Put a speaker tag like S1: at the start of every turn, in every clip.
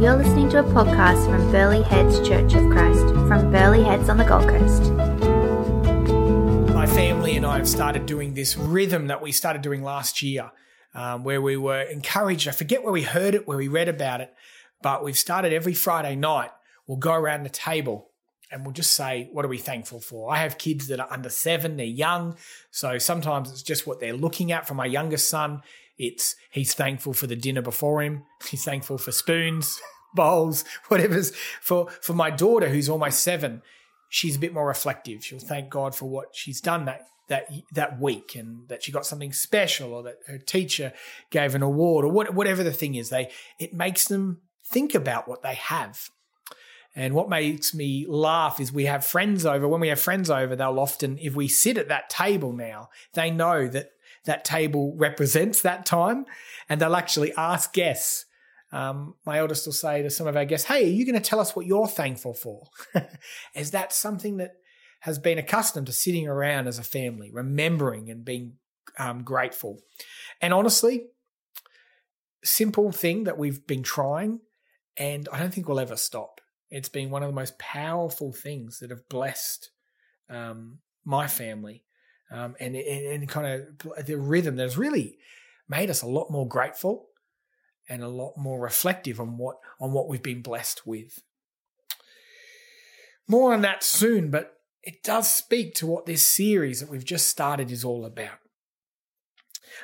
S1: You're listening to a podcast from Burleigh Heads Church of Christ from Burleigh Heads on the Gold Coast.
S2: My family and I have started doing this rhythm that we started doing last year, um, where we were encouraged. I forget where we heard it, where we read about it, but we've started every Friday night. We'll go around the table and we'll just say, What are we thankful for? I have kids that are under seven, they're young. So sometimes it's just what they're looking at. For my youngest son, it's he's thankful for the dinner before him, he's thankful for spoons, bowls, whatever's. For, for my daughter, who's almost seven, she's a bit more reflective. She'll thank God for what she's done that that that week and that she got something special or that her teacher gave an award or what, whatever the thing is. They it makes them think about what they have. And what makes me laugh is we have friends over. When we have friends over, they'll often, if we sit at that table now, they know that that table represents that time and they'll actually ask guests. Um, my eldest will say to some of our guests, Hey, are you going to tell us what you're thankful for? is that something that has been accustomed to sitting around as a family, remembering and being um, grateful? And honestly, simple thing that we've been trying, and I don't think we'll ever stop. It's been one of the most powerful things that have blessed um, my family, um, and, and, and kind of the rhythm that has really made us a lot more grateful and a lot more reflective on what on what we've been blessed with. More on that soon, but it does speak to what this series that we've just started is all about.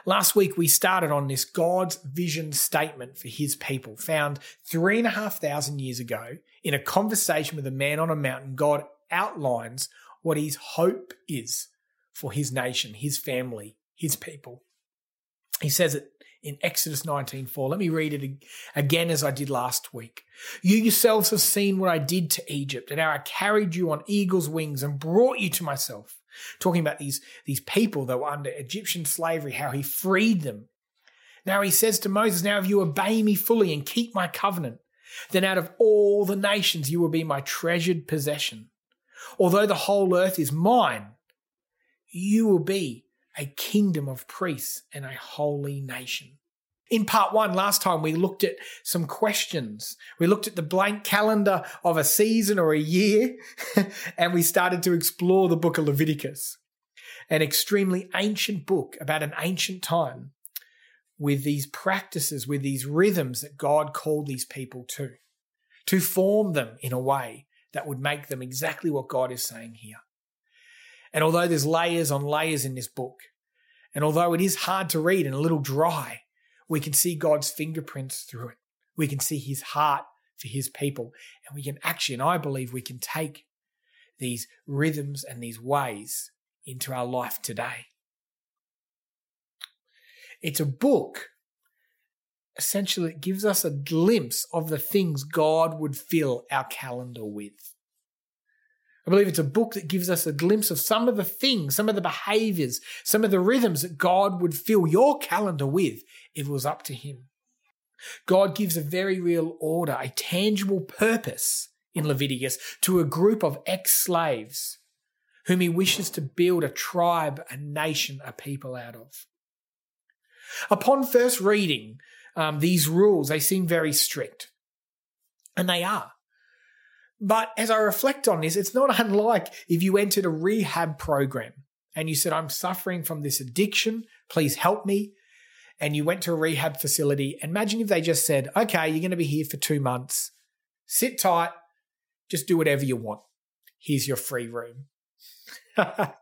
S2: Last week, we started on this God's vision statement for his people, found three and a half thousand years ago in a conversation with a man on a mountain. God outlines what his hope is for his nation, his family, his people. He says it in Exodus 19:4. Let me read it again as I did last week. You yourselves have seen what I did to Egypt, and how I carried you on eagle's wings and brought you to myself. Talking about these, these people that were under Egyptian slavery, how he freed them. Now he says to Moses, Now if you obey me fully and keep my covenant, then out of all the nations you will be my treasured possession. Although the whole earth is mine, you will be a kingdom of priests and a holy nation. In part one, last time we looked at some questions. We looked at the blank calendar of a season or a year, and we started to explore the book of Leviticus, an extremely ancient book about an ancient time with these practices, with these rhythms that God called these people to, to form them in a way that would make them exactly what God is saying here. And although there's layers on layers in this book, and although it is hard to read and a little dry, we can see God's fingerprints through it. We can see his heart for his people. And we can actually, and I believe we can take these rhythms and these ways into our life today. It's a book. Essentially, it gives us a glimpse of the things God would fill our calendar with. I believe it's a book that gives us a glimpse of some of the things, some of the behaviors, some of the rhythms that God would fill your calendar with if it was up to Him. God gives a very real order, a tangible purpose in Leviticus to a group of ex slaves whom He wishes to build a tribe, a nation, a people out of. Upon first reading um, these rules, they seem very strict. And they are. But as I reflect on this, it's not unlike if you entered a rehab program and you said, I'm suffering from this addiction, please help me. And you went to a rehab facility. Imagine if they just said, okay, you're going to be here for two months, sit tight, just do whatever you want. Here's your free room. and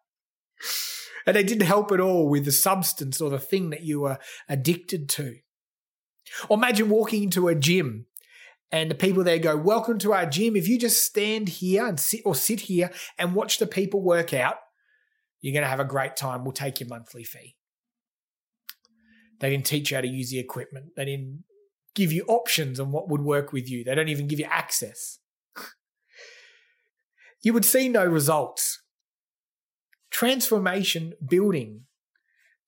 S2: they didn't help at all with the substance or the thing that you were addicted to. Or imagine walking into a gym and the people there go, Welcome to our gym. If you just stand here and sit or sit here and watch the people work out, you're going to have a great time. We'll take your monthly fee. They didn't teach you how to use the equipment. They didn't give you options on what would work with you. They don't even give you access. you would see no results. Transformation building.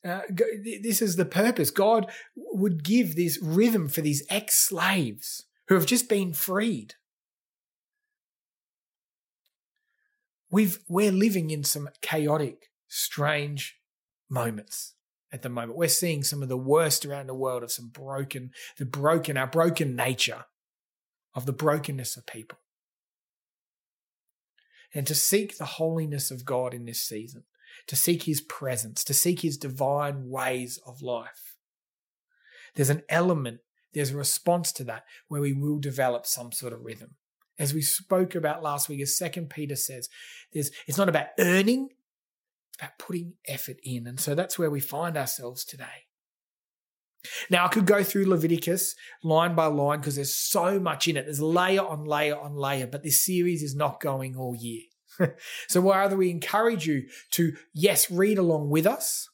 S2: Uh, this is the purpose. God would give this rhythm for these ex slaves who have just been freed. We've, we're living in some chaotic, strange moments at the moment. We're seeing some of the worst around the world of some broken, the broken, our broken nature. of the brokenness of people. And to seek the holiness of God in this season, to seek his presence, to seek his divine ways of life. There's an element, there's a response to that where we will develop some sort of rhythm. As we spoke about last week, as Second Peter says, there's, it's not about earning, it's about putting effort in. And so that's where we find ourselves today. Now, I could go through Leviticus line by line because there's so much in it. There's layer on layer on layer, but this series is not going all year. so, rather, we encourage you to, yes, read along with us,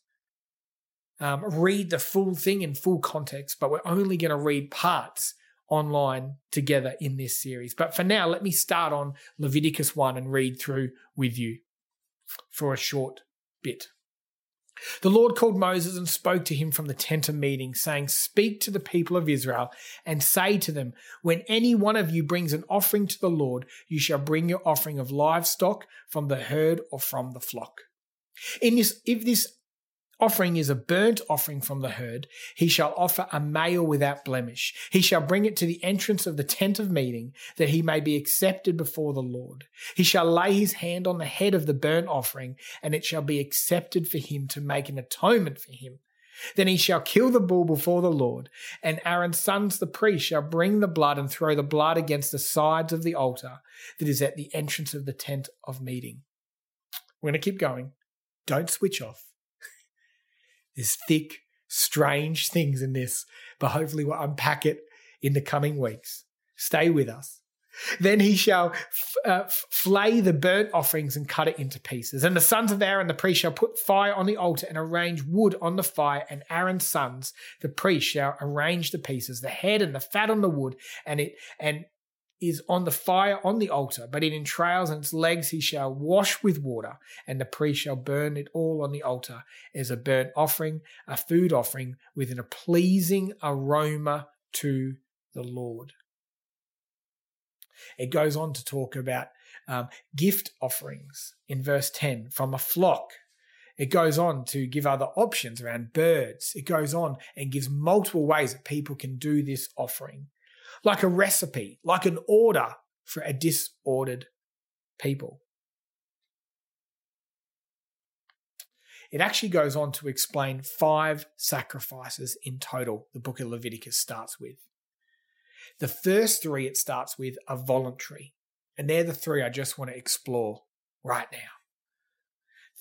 S2: um, read the full thing in full context, but we're only going to read parts online together in this series. But for now, let me start on Leviticus 1 and read through with you for a short bit. The Lord called Moses and spoke to him from the tent of meeting, saying, Speak to the people of Israel and say to them, When any one of you brings an offering to the Lord, you shall bring your offering of livestock from the herd or from the flock. In this, if this offering is a burnt offering from the herd, he shall offer a male without blemish. He shall bring it to the entrance of the tent of meeting, that he may be accepted before the Lord. He shall lay his hand on the head of the burnt offering, and it shall be accepted for him to make an atonement for him. Then he shall kill the bull before the Lord, and Aaron's sons the priest shall bring the blood and throw the blood against the sides of the altar that is at the entrance of the tent of meeting. We're going to keep going. Don't switch off. There's thick, strange things in this, but hopefully we'll unpack it in the coming weeks. Stay with us. Then he shall f- uh, flay the burnt offerings and cut it into pieces. And the sons of Aaron the priest shall put fire on the altar and arrange wood on the fire. And Aaron's sons, the priest, shall arrange the pieces, the head and the fat on the wood, and it and is on the fire on the altar, but in entrails and its legs he shall wash with water, and the priest shall burn it all on the altar as a burnt offering, a food offering, with a pleasing aroma to the Lord. It goes on to talk about um, gift offerings in verse 10 from a flock. It goes on to give other options around birds. It goes on and gives multiple ways that people can do this offering like a recipe, like an order for a disordered people. It actually goes on to explain five sacrifices in total, the book of Leviticus starts with. The first three it starts with are voluntary, and they're the three I just want to explore right now.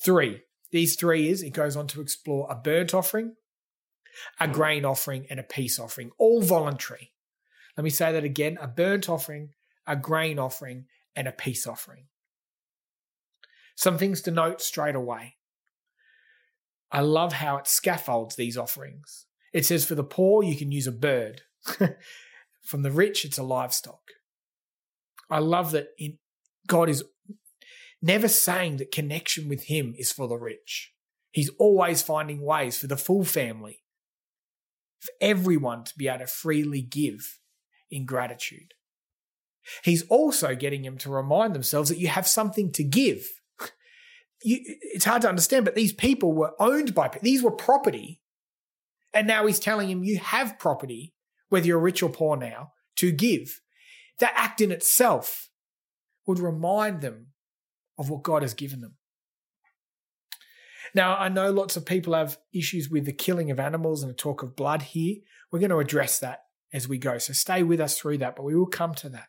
S2: Three, these three is it goes on to explore a burnt offering, a grain offering, and a peace offering, all voluntary. Let me say that again a burnt offering, a grain offering, and a peace offering. Some things to note straight away. I love how it scaffolds these offerings. It says, For the poor, you can use a bird. From the rich, it's a livestock. I love that in, God is never saying that connection with Him is for the rich. He's always finding ways for the full family, for everyone to be able to freely give in gratitude. He's also getting them to remind themselves that you have something to give. You, it's hard to understand, but these people were owned by, these were property. And now he's telling him you have property, whether you're rich or poor now, to give. That act in itself would remind them of what God has given them. Now, I know lots of people have issues with the killing of animals and the talk of blood here. We're going to address that as we go. So stay with us through that, but we will come to that.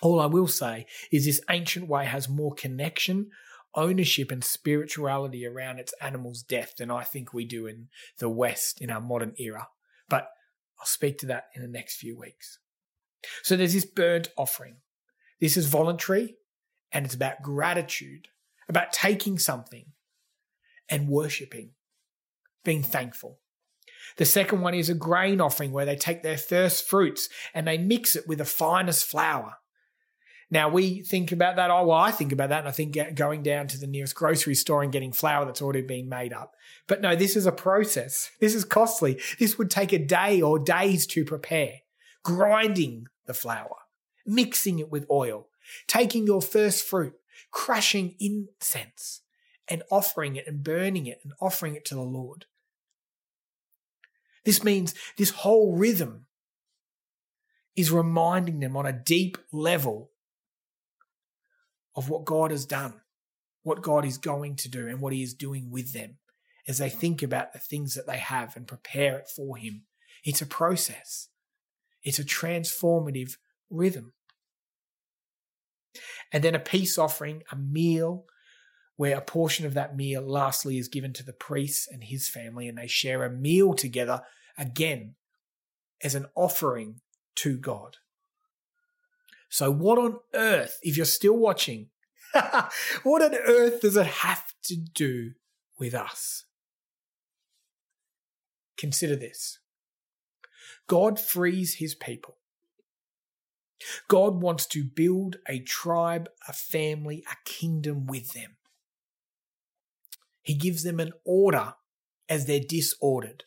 S2: All I will say is this ancient way has more connection, ownership, and spirituality around its animal's death than I think we do in the West in our modern era. But I'll speak to that in the next few weeks. So there's this burnt offering. This is voluntary and it's about gratitude, about taking something and worshipping, being thankful. The second one is a grain offering where they take their first fruits and they mix it with the finest flour. Now we think about that. Oh, well, I think about that, and I think going down to the nearest grocery store and getting flour that's already been made up. But no, this is a process. This is costly. This would take a day or days to prepare. Grinding the flour, mixing it with oil, taking your first fruit, crushing incense, and offering it and burning it and offering it to the Lord. This means this whole rhythm is reminding them on a deep level of what God has done, what God is going to do, and what He is doing with them as they think about the things that they have and prepare it for Him. It's a process, it's a transformative rhythm. And then a peace offering, a meal, where a portion of that meal lastly is given to the priest and his family, and they share a meal together again as an offering to God. So, what on earth, if you're still watching, what on earth does it have to do with us? Consider this God frees his people. God wants to build a tribe, a family, a kingdom with them. He gives them an order as they're disordered.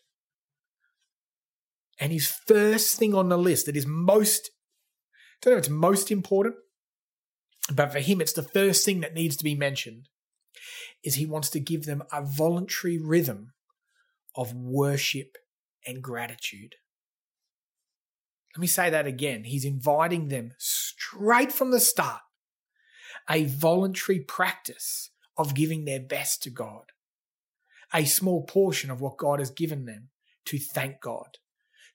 S2: And his first thing on the list that is most, I don't know if it's most important, but for him, it's the first thing that needs to be mentioned, is he wants to give them a voluntary rhythm of worship and gratitude. Let me say that again. He's inviting them straight from the start, a voluntary practice of giving their best to God, a small portion of what God has given them to thank God,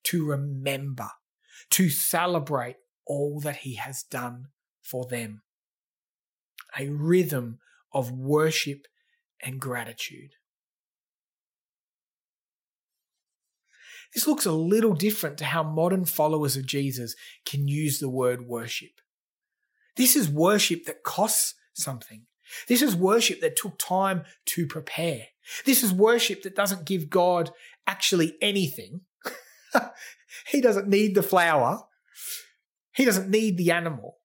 S2: to remember, to celebrate all that He has done for them. A rhythm of worship and gratitude. This looks a little different to how modern followers of Jesus can use the word worship. This is worship that costs something. This is worship that took time to prepare. This is worship that doesn't give God actually anything. he doesn't need the flour. He doesn't need the animal.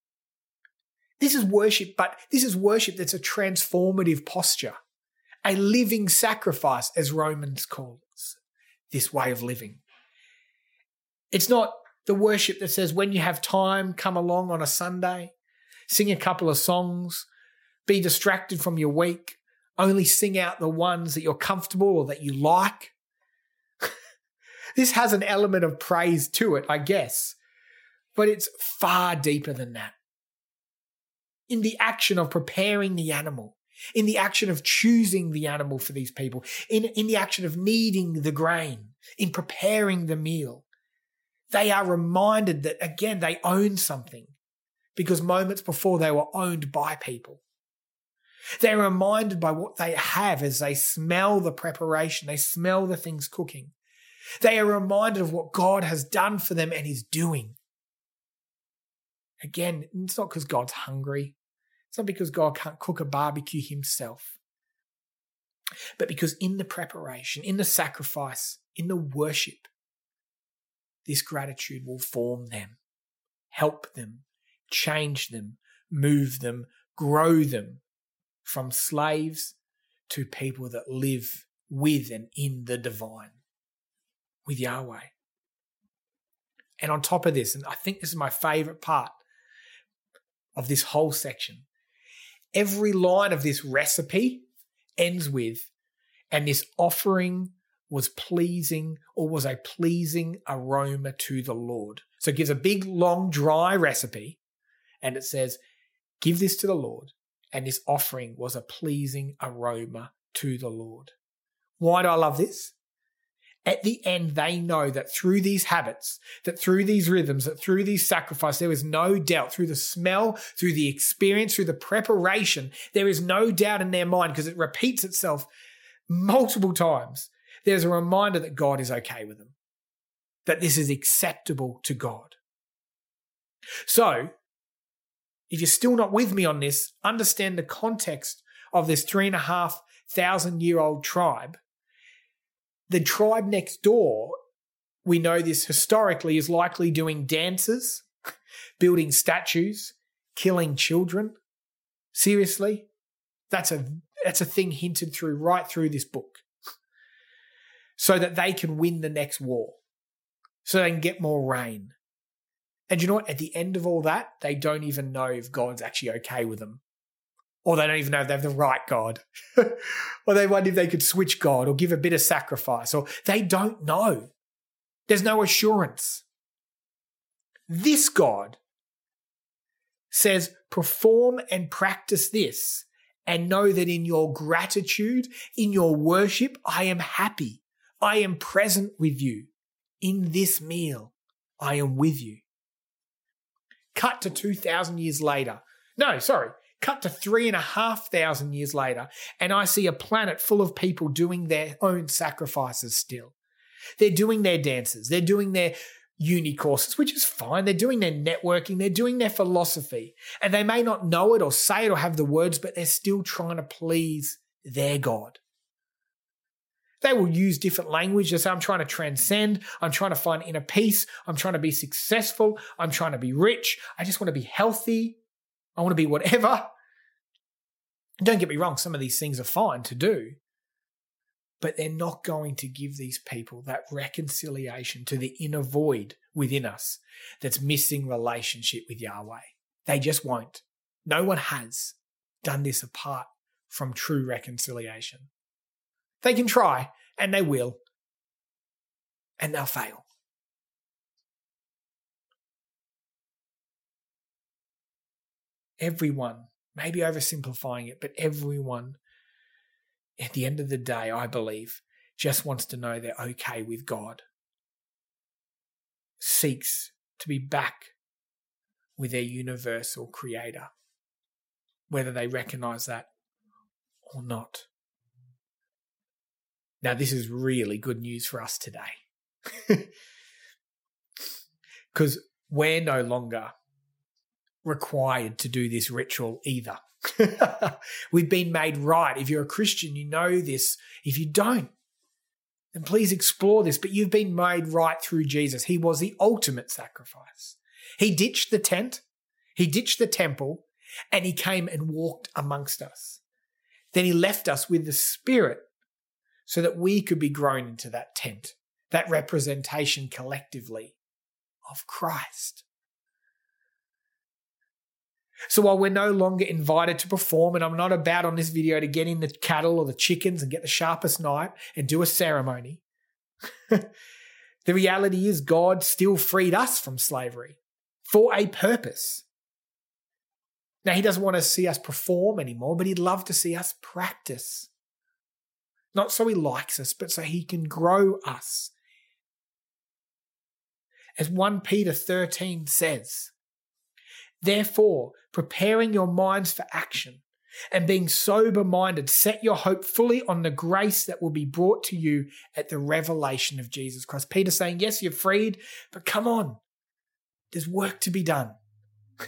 S2: This is worship, but this is worship that's a transformative posture, a living sacrifice, as Romans calls this way of living. It's not the worship that says when you have time, come along on a Sunday, sing a couple of songs, be distracted from your week, only sing out the ones that you're comfortable or that you like. this has an element of praise to it, I guess, but it's far deeper than that. In the action of preparing the animal, in the action of choosing the animal for these people, in, in the action of kneading the grain, in preparing the meal, they are reminded that again, they own something because moments before they were owned by people. They're reminded by what they have as they smell the preparation, they smell the things cooking. They are reminded of what God has done for them and is doing. Again, it's not because God's hungry. It's not because God can't cook a barbecue himself. But because in the preparation, in the sacrifice, in the worship, this gratitude will form them, help them, change them, move them, grow them from slaves to people that live with and in the divine, with Yahweh. And on top of this, and I think this is my favorite part of this whole section, every line of this recipe ends with, and this offering was pleasing or was a pleasing aroma to the Lord. So it gives a big, long, dry recipe, and it says, Give this to the Lord and this offering was a pleasing aroma to the Lord. Why do I love this? At the end, they know that through these habits, that through these rhythms, that through these sacrifices, there is no doubt through the smell, through the experience, through the preparation, there is no doubt in their mind because it repeats itself multiple times. There's a reminder that God is okay with them, that this is acceptable to God. So if you're still not with me on this, understand the context of this three and a half thousand year old tribe. The tribe next door, we know this historically, is likely doing dances, building statues, killing children. Seriously? That's a that's a thing hinted through right through this book. So that they can win the next war. So they can get more rain. And you know what? At the end of all that, they don't even know if God's actually okay with them. Or they don't even know if they have the right God. or they wonder if they could switch God or give a bit of sacrifice. Or they don't know. There's no assurance. This God says, perform and practice this, and know that in your gratitude, in your worship, I am happy. I am present with you. In this meal, I am with you. Cut to 2,000 years later. No, sorry, cut to three and a half thousand years later, and I see a planet full of people doing their own sacrifices still. They're doing their dances, they're doing their uni courses, which is fine. They're doing their networking, they're doing their philosophy, and they may not know it or say it or have the words, but they're still trying to please their God. They will use different language. They say, I'm trying to transcend. I'm trying to find inner peace. I'm trying to be successful. I'm trying to be rich. I just want to be healthy. I want to be whatever. Don't get me wrong, some of these things are fine to do, but they're not going to give these people that reconciliation to the inner void within us that's missing relationship with Yahweh. They just won't. No one has done this apart from true reconciliation. They can try, and they will, and they'll fail. Everyone maybe oversimplifying it, but everyone at the end of the day, I believe, just wants to know they're okay with God, seeks to be back with their universal creator, whether they recognize that or not. Now, this is really good news for us today. Because we're no longer required to do this ritual either. We've been made right. If you're a Christian, you know this. If you don't, then please explore this. But you've been made right through Jesus. He was the ultimate sacrifice. He ditched the tent, he ditched the temple, and he came and walked amongst us. Then he left us with the Spirit so that we could be grown into that tent, that representation collectively of Christ. So while we're no longer invited to perform, and I'm not about on this video to get in the cattle or the chickens and get the sharpest knife and do a ceremony, the reality is God still freed us from slavery for a purpose. Now, He doesn't want to see us perform anymore, but He'd love to see us practice. Not so He likes us, but so He can grow us. As 1 Peter 13 says, Therefore, preparing your minds for action and being sober minded, set your hope fully on the grace that will be brought to you at the revelation of Jesus Christ. Peter saying, Yes, you're freed, but come on, there's work to be done.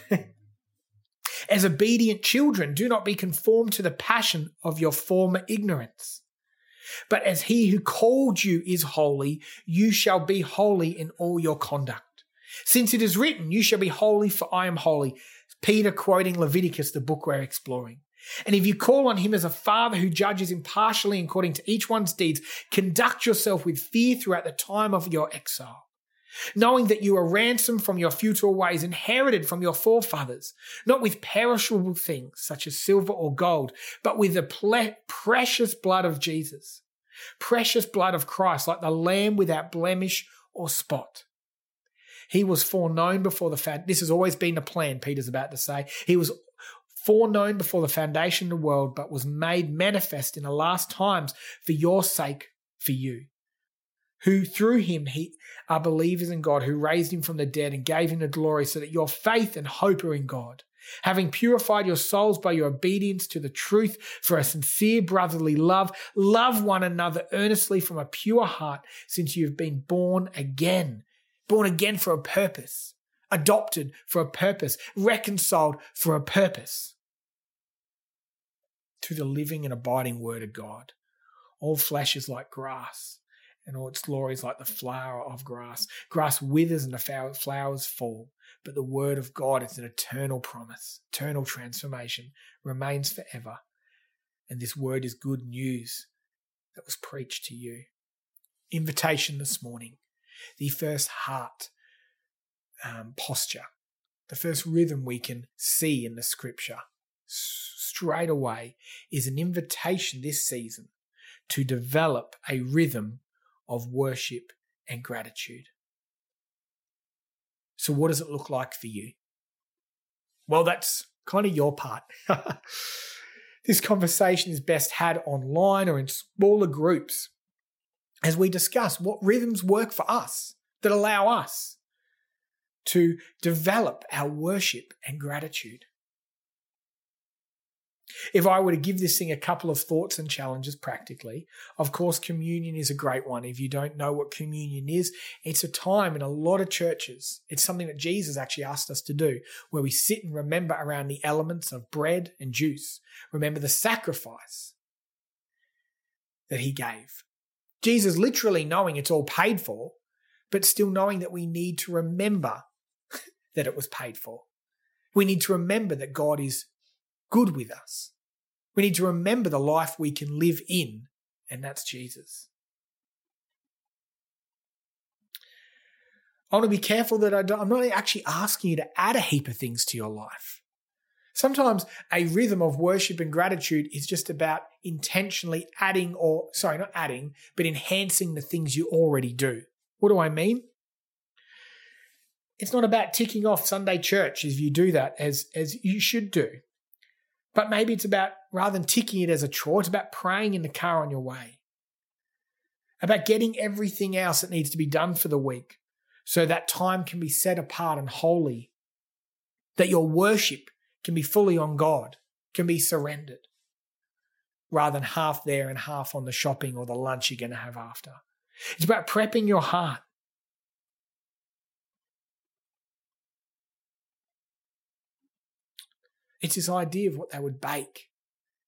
S2: As obedient children, do not be conformed to the passion of your former ignorance. But as he who called you is holy, you shall be holy in all your conduct. Since it is written, You shall be holy, for I am holy. Peter quoting Leviticus, the book we're exploring. And if you call on him as a father who judges impartially according to each one's deeds, conduct yourself with fear throughout the time of your exile, knowing that you are ransomed from your futile ways, inherited from your forefathers, not with perishable things such as silver or gold, but with the ple- precious blood of Jesus, precious blood of Christ, like the lamb without blemish or spot. He was foreknown before the fact. This has always been the plan, Peter's about to say. He was foreknown before the foundation of the world, but was made manifest in the last times for your sake, for you. Who through him he are believers in God, who raised him from the dead and gave him the glory, so that your faith and hope are in God. Having purified your souls by your obedience to the truth for a sincere brotherly love, love one another earnestly from a pure heart, since you have been born again born again for a purpose, adopted for a purpose, reconciled for a purpose. Through the living and abiding word of God. All flesh is like grass, and all its glory is like the flower of grass. Grass withers and the flowers fall, but the word of God is an eternal promise, eternal transformation, remains forever. And this word is good news that was preached to you. Invitation this morning the first heart um, posture, the first rhythm we can see in the scripture straight away is an invitation this season to develop a rhythm of worship and gratitude. So, what does it look like for you? Well, that's kind of your part. this conversation is best had online or in smaller groups as we discuss what rhythms work for us that allow us to develop our worship and gratitude. If I were to give this thing a couple of thoughts and challenges practically, of course, communion is a great one. If you don't know what communion is, it's a time in a lot of churches. It's something that Jesus actually asked us to do, where we sit and remember around the elements of bread and juice. Remember the sacrifice that he gave. Jesus literally knowing it's all paid for, but still knowing that we need to remember that it was paid for. We need to remember that God is good with us. We need to remember the life we can live in, and that's Jesus. I want to be careful that I don't, I'm not actually asking you to add a heap of things to your life. Sometimes a rhythm of worship and gratitude is just about intentionally adding or, sorry, not adding, but enhancing the things you already do. What do I mean? It's not about ticking off Sunday church if you do that as, as you should do. But maybe it's about, rather than ticking it as a chore, it's about praying in the car on your way. About getting everything else that needs to be done for the week so that time can be set apart and holy. That your worship can be fully on God, can be surrendered, rather than half there and half on the shopping or the lunch you're going to have after. It's about prepping your heart It's this idea of what they would bake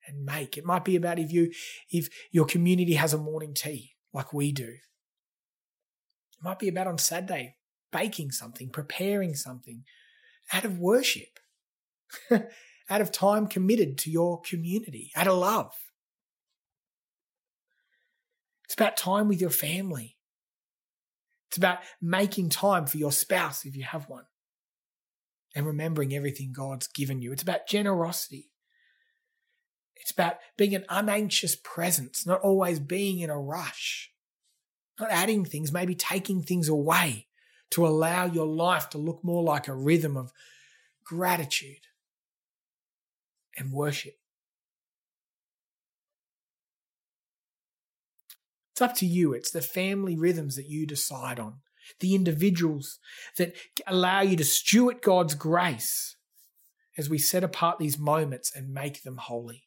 S2: and make. It might be about if you if your community has a morning tea like we do. It might be about on Saturday baking something, preparing something out of worship, out of time committed to your community, out of love. It's about time with your family. It's about making time for your spouse if you have one and remembering everything God's given you. It's about generosity. It's about being an unanxious presence, not always being in a rush, not adding things, maybe taking things away to allow your life to look more like a rhythm of gratitude and worship. It's up to you. It's the family rhythms that you decide on the individuals that allow you to steward God's grace as we set apart these moments and make them holy.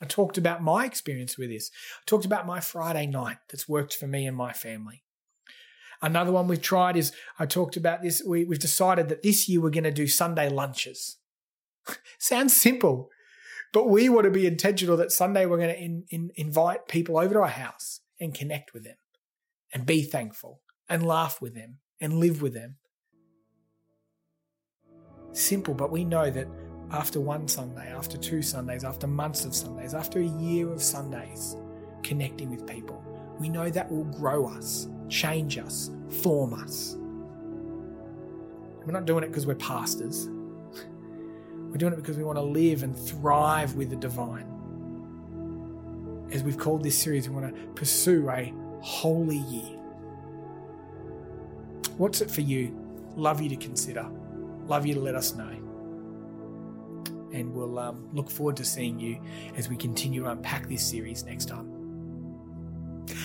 S2: I talked about my experience with this. I talked about my Friday night that's worked for me and my family. Another one we've tried is I talked about this. We, have decided that this year we're going to do Sunday lunches. Sounds simple, but we want to be intentional that Sunday we're going to in, in, invite people over to our house and connect with them and be thankful and laugh with them and live with them. Simple, but we know that after one Sunday, after two Sundays, after months of Sundays, after a year of Sundays, connecting with people, we know that will grow us, change us, form us. We're not doing it because we're pastors. We're doing it because we want to live and thrive with the divine. As we've called this series, we want to pursue a holy year. What's it for you? Love you to consider. Love you to let us know. And we'll um, look forward to seeing you as we continue to unpack this series next time.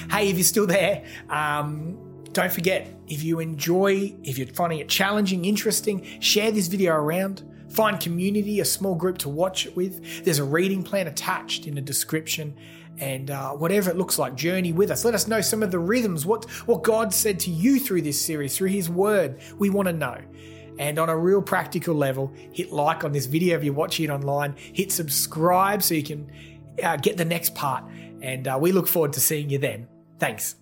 S2: Hey, if you're still there, um, don't forget if you enjoy, if you're finding it challenging, interesting, share this video around. Find community, a small group to watch it with. There's a reading plan attached in the description and uh, whatever it looks like, journey with us. Let us know some of the rhythms, what, what God said to you through this series, through His Word. We want to know. And on a real practical level, hit like on this video if you're watching it online, hit subscribe so you can uh, get the next part. And uh, we look forward to seeing you then. Thanks.